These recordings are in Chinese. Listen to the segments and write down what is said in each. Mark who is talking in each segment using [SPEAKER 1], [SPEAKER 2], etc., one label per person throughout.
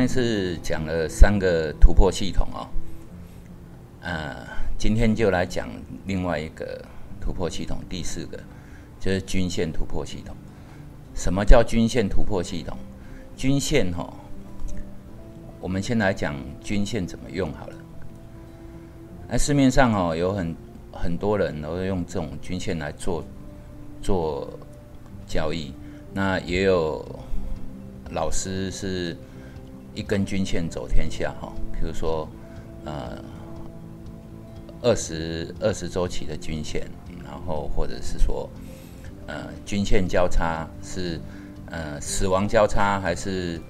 [SPEAKER 1] 上一次讲了三个突破系统哦，呃，今天就来讲另外一个突破系统，第四个就是均线突破系统。什么叫均线突破系统？均线哈，我们先来讲均线怎么用好了。那市面上哦，有很很多人都用这种均线来做做交易，那也有老师是一根均线走天下哈，比如说呃二十二十周期的均线，然后或者是说。呃，均线交叉是呃死亡交叉还是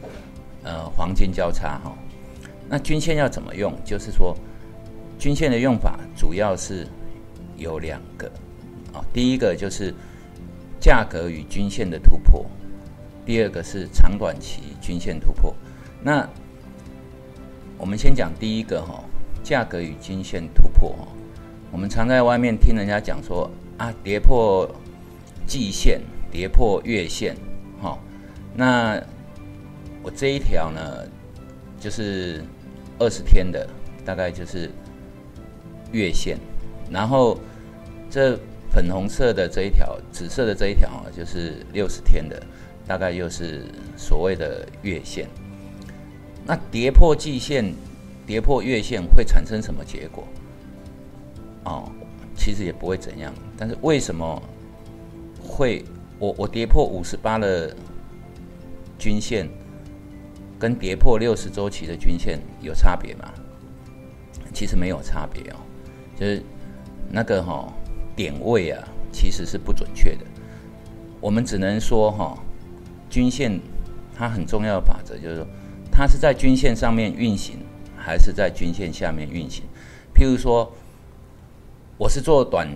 [SPEAKER 1] 呃黄金交叉哈？那均线要怎么用？就是说，均线的用法主要是有两个啊，第一个就是价格与均线的突破，第二个是长短期均线突破。那我们先讲第一个哈，价格与均线突破哈。我们常在外面听人家讲说啊，跌破。季线跌破月线，好，那我这一条呢，就是二十天的，大概就是月线，然后这粉红色的这一条，紫色的这一条啊，就是六十天的，大概又是所谓的月线。那跌破季线，跌破月线会产生什么结果？哦，其实也不会怎样，但是为什么？会，我我跌破五十八的均线，跟跌破六十周期的均线有差别吗？其实没有差别哦，就是那个哈点位啊，其实是不准确的。我们只能说哈，均线它很重要的法则就是说，它是在均线上面运行，还是在均线下面运行。譬如说，我是做短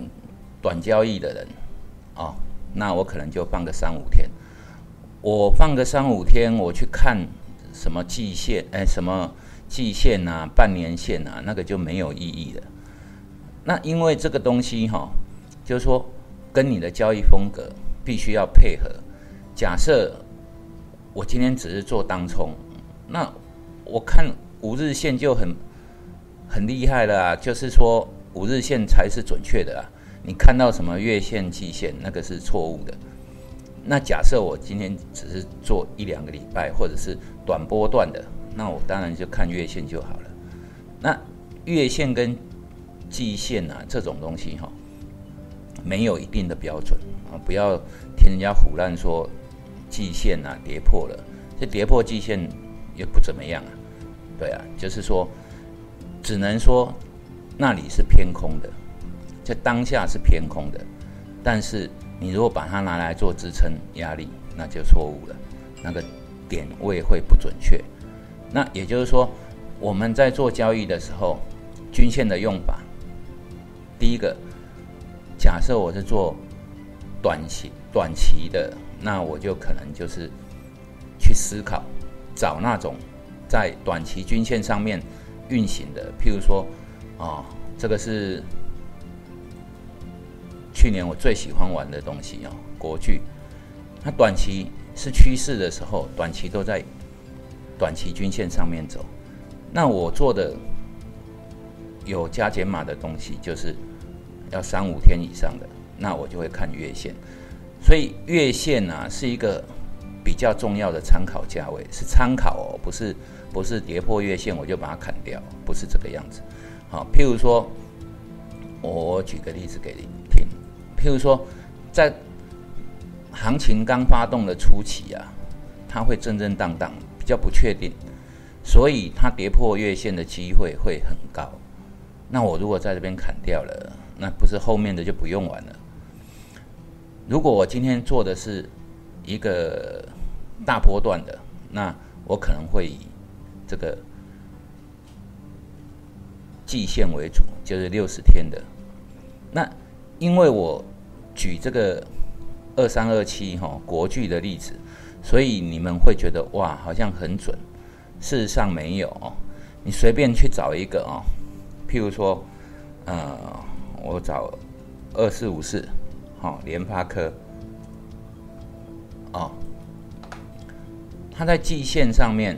[SPEAKER 1] 短交易的人哦。那我可能就放个三五天，我放个三五天，我去看什么季线，哎，什么季线啊，半年线啊，那个就没有意义了。那因为这个东西哈，就是说跟你的交易风格必须要配合。假设我今天只是做当冲，那我看五日线就很很厉害了啊，就是说五日线才是准确的啊。你看到什么月线、季线，那个是错误的。那假设我今天只是做一两个礼拜，或者是短波段的，那我当然就看月线就好了。那月线跟季线啊，这种东西哈，没有一定的标准啊，不要听人家胡乱说季线啊跌破了，这跌破季线也不怎么样啊。对啊，就是说，只能说那里是偏空的。在当下是偏空的，但是你如果把它拿来做支撑压力，那就错误了，那个点位会不准确。那也就是说，我们在做交易的时候，均线的用法，第一个，假设我是做短期短期的，那我就可能就是去思考找那种在短期均线上面运行的，譬如说，啊，这个是。去年我最喜欢玩的东西哦，国剧，它短期是趋势的时候，短期都在短期均线上面走。那我做的有加减码的东西，就是要三五天以上的，那我就会看月线。所以月线啊是一个比较重要的参考价位，是参考哦，不是不是跌破月线我就把它砍掉，不是这个样子。好，譬如说，我举个例子给你听。譬如说，在行情刚发动的初期啊，它会震震荡荡，比较不确定，所以它跌破月线的机会会很高。那我如果在这边砍掉了，那不是后面的就不用玩了。如果我今天做的是一个大波段的，那我可能会以这个季线为主，就是六十天的。那因为我举这个二三二七哈国剧的例子，所以你们会觉得哇，好像很准。事实上没有哦，你随便去找一个哦，譬如说，呃，我找二四五四，好，联发科，哦，它在季线上面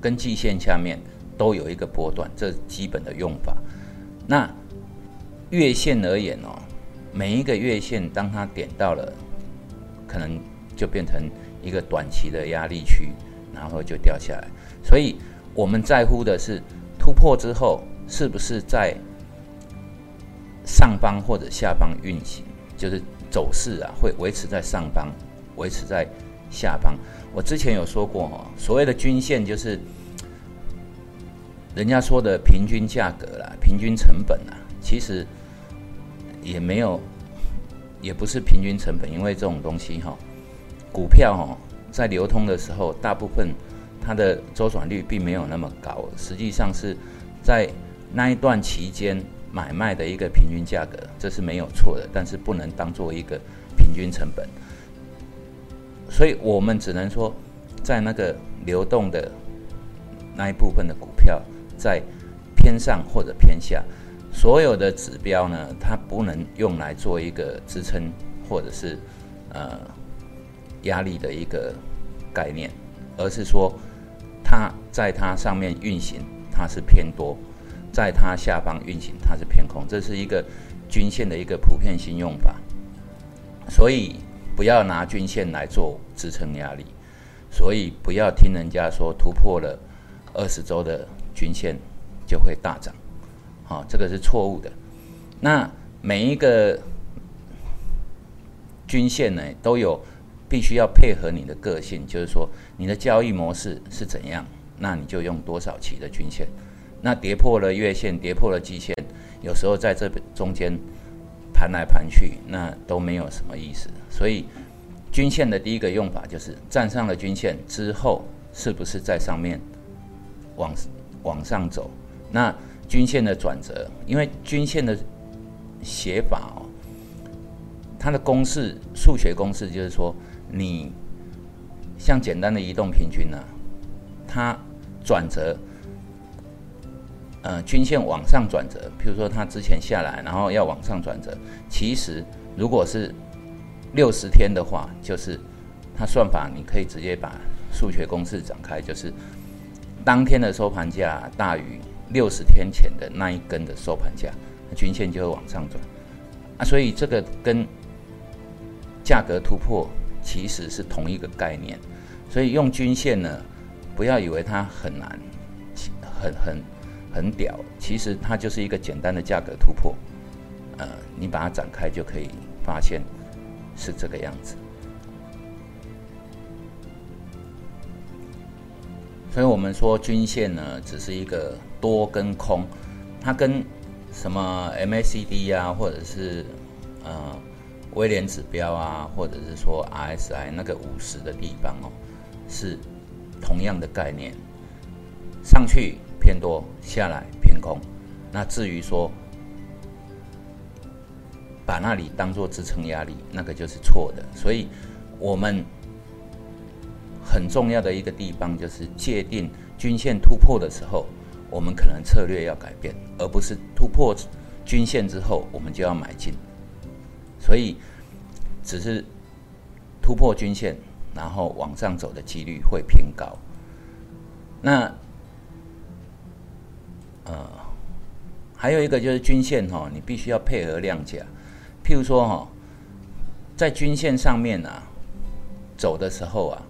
[SPEAKER 1] 跟季线下面都有一个波段，这基本的用法。那月线而言哦，每一个月线当它点到了，可能就变成一个短期的压力区，然后就掉下来。所以我们在乎的是突破之后是不是在上方或者下方运行，就是走势啊会维持在上方，维持在下方。我之前有说过哦，所谓的均线就是人家说的平均价格啦，平均成本啦，其实也没有，也不是平均成本，因为这种东西哈，股票哈在流通的时候，大部分它的周转率并没有那么高，实际上是在那一段期间买卖的一个平均价格，这是没有错的，但是不能当做一个平均成本。所以我们只能说，在那个流动的那一部分的股票，在偏上或者偏下，所有的指标呢，它不能用来做一个支撑或者是呃压力的一个概念，而是说它在它上面运行，它是偏多；在它下方运行，它是偏空。这是一个均线的一个普遍性用法，所以。不要拿均线来做支撑压力，所以不要听人家说突破了二十周的均线就会大涨，好，这个是错误的。那每一个均线呢，都有必须要配合你的个性，就是说你的交易模式是怎样，那你就用多少期的均线。那跌破了月线，跌破了季线，有时候在这中间。盘来盘去，那都没有什么意思。所以，均线的第一个用法就是站上了均线之后，是不是在上面往往上走？那均线的转折，因为均线的写法哦，它的公式数学公式就是说，你像简单的移动平均呢，它转折。呃，均线往上转折，譬如说它之前下来，然后要往上转折，其实如果是六十天的话，就是它算法你可以直接把数学公式展开，就是当天的收盘价大于六十天前的那一根的收盘价，均线就会往上转啊。所以这个跟价格突破其实是同一个概念，所以用均线呢，不要以为它很难，很很。很屌，其实它就是一个简单的价格突破，呃，你把它展开就可以发现是这个样子。所以我们说均线呢，只是一个多跟空，它跟什么 MACD 啊，或者是呃威廉指标啊，或者是说 RSI 那个五十的地方哦，是同样的概念，上去。偏多下来偏空，那至于说把那里当做支撑压力，那个就是错的。所以，我们很重要的一个地方就是界定均线突破的时候，我们可能策略要改变，而不是突破均线之后我们就要买进。所以，只是突破均线，然后往上走的几率会偏高。那呃，还有一个就是均线哈，你必须要配合量价。譬如说哈，在均线上面啊走的时候啊，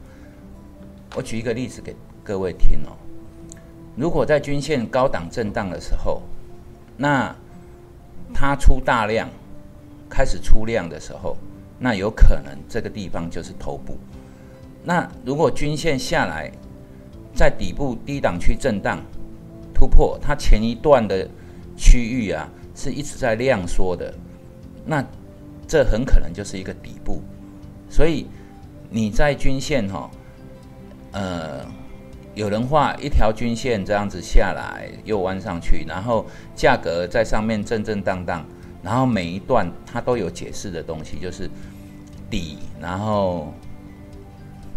[SPEAKER 1] 我举一个例子给各位听哦。如果在均线高档震荡的时候，那它出大量，开始出量的时候，那有可能这个地方就是头部。那如果均线下来，在底部低档区震荡。突破它前一段的区域啊，是一直在量缩的，那这很可能就是一个底部，所以你在均线哈，呃，有人画一条均线这样子下来又弯上去，然后价格在上面震震荡荡，然后每一段它都有解释的东西，就是底，然后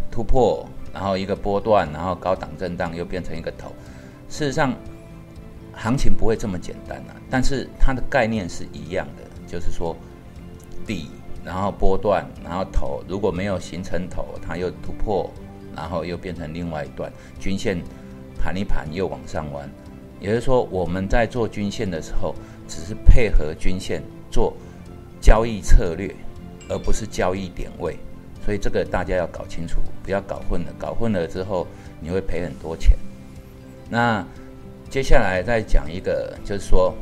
[SPEAKER 1] 突破，然后一个波段，然后高档震荡又变成一个头，事实上。行情不会这么简单啊，但是它的概念是一样的，就是说底，然后波段，然后头，如果没有形成头，它又突破，然后又变成另外一段均线盘一盘又往上弯，也就是说我们在做均线的时候，只是配合均线做交易策略，而不是交易点位。所以这个大家要搞清楚，不要搞混了。搞混了之后，你会赔很多钱。那接下来再讲一个，就是说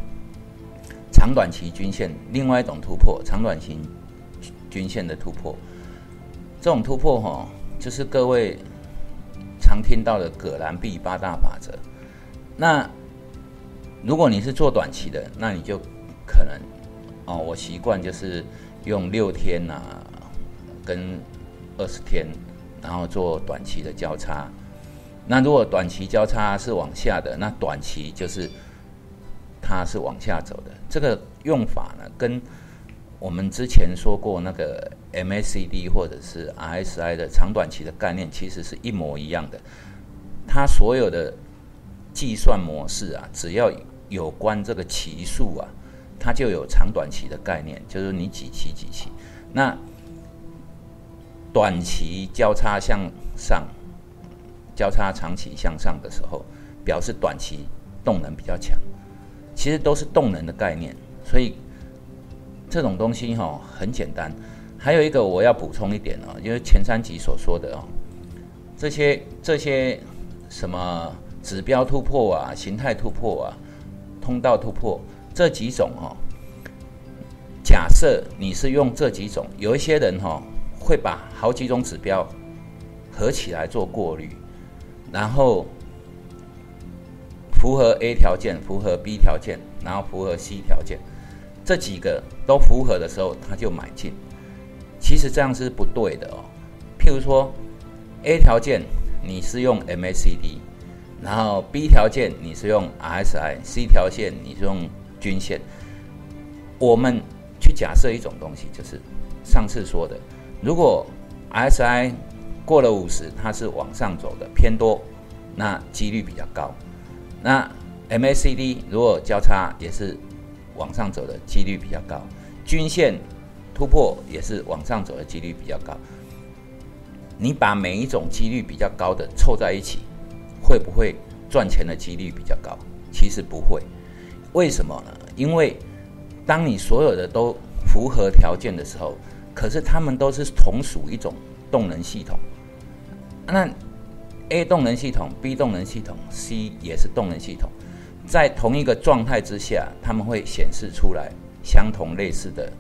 [SPEAKER 1] 长短期均线另外一种突破，长短期均线的突破。这种突破哈，就是各位常听到的葛兰碧八大法则。那如果你是做短期的，那你就可能哦，我习惯就是用六天呐，跟二十天，然后做短期的交叉。那如果短期交叉是往下的，那短期就是它是往下走的。这个用法呢，跟我们之前说过那个 MACD 或者是 RSI 的长短期的概念，其实是一模一样的。它所有的计算模式啊，只要有关这个期数啊，它就有长短期的概念，就是你几期几期。那短期交叉向上，交叉长期向上的时候，表示短期动能比较强。其实都是动能的概念，所以这种东西哈很简单。还有一个我要补充一点哦，因为前三集所说的哦，这些这些什么指标突破啊、形态突破啊、通道突破这几种哦，假设你是用这几种，有一些人哈。会把好几种指标合起来做过滤，然后符合 A 条件，符合 B 条件，然后符合 C 条件，这几个都符合的时候，他就买进。其实这样是不对的哦。譬如说 A 条件你是用 MACD，然后 B 条件你是用 RSI，C 条线你是用均线。我们去假设一种东西，就是上次说的。如果 RSI 过了五十，它是往上走的偏多，那几率比较高。那 MACD 如果交叉也是往上走的几率比较高，均线突破也是往上走的几率比较高。你把每一种几率比较高的凑在一起，会不会赚钱的几率比较高？其实不会。为什么呢？因为当你所有的都符合条件的时候。可是它们都是同属一种动能系统，那 A 动能系统、B 动能系统、C 也是动能系统，在同一个状态之下，他们会显示出来相同类似的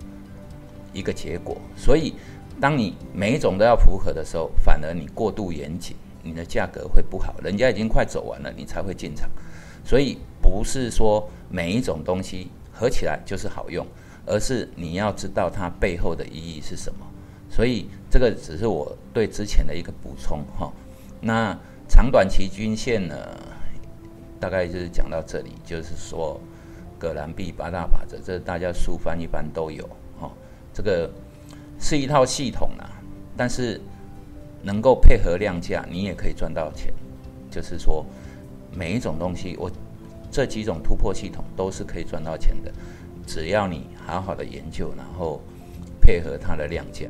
[SPEAKER 1] 一个结果。所以，当你每一种都要符合的时候，反而你过度严谨，你的价格会不好。人家已经快走完了，你才会进场。所以，不是说每一种东西合起来就是好用。而是你要知道它背后的意义是什么，所以这个只是我对之前的一个补充哈。那长短期均线呢，大概就是讲到这里，就是说葛兰碧八大法则，这大家书翻一般都有哈。这个是一套系统啊，但是能够配合量价，你也可以赚到钱。就是说每一种东西，我这几种突破系统都是可以赚到钱的。只要你好好的研究，然后配合它的量价。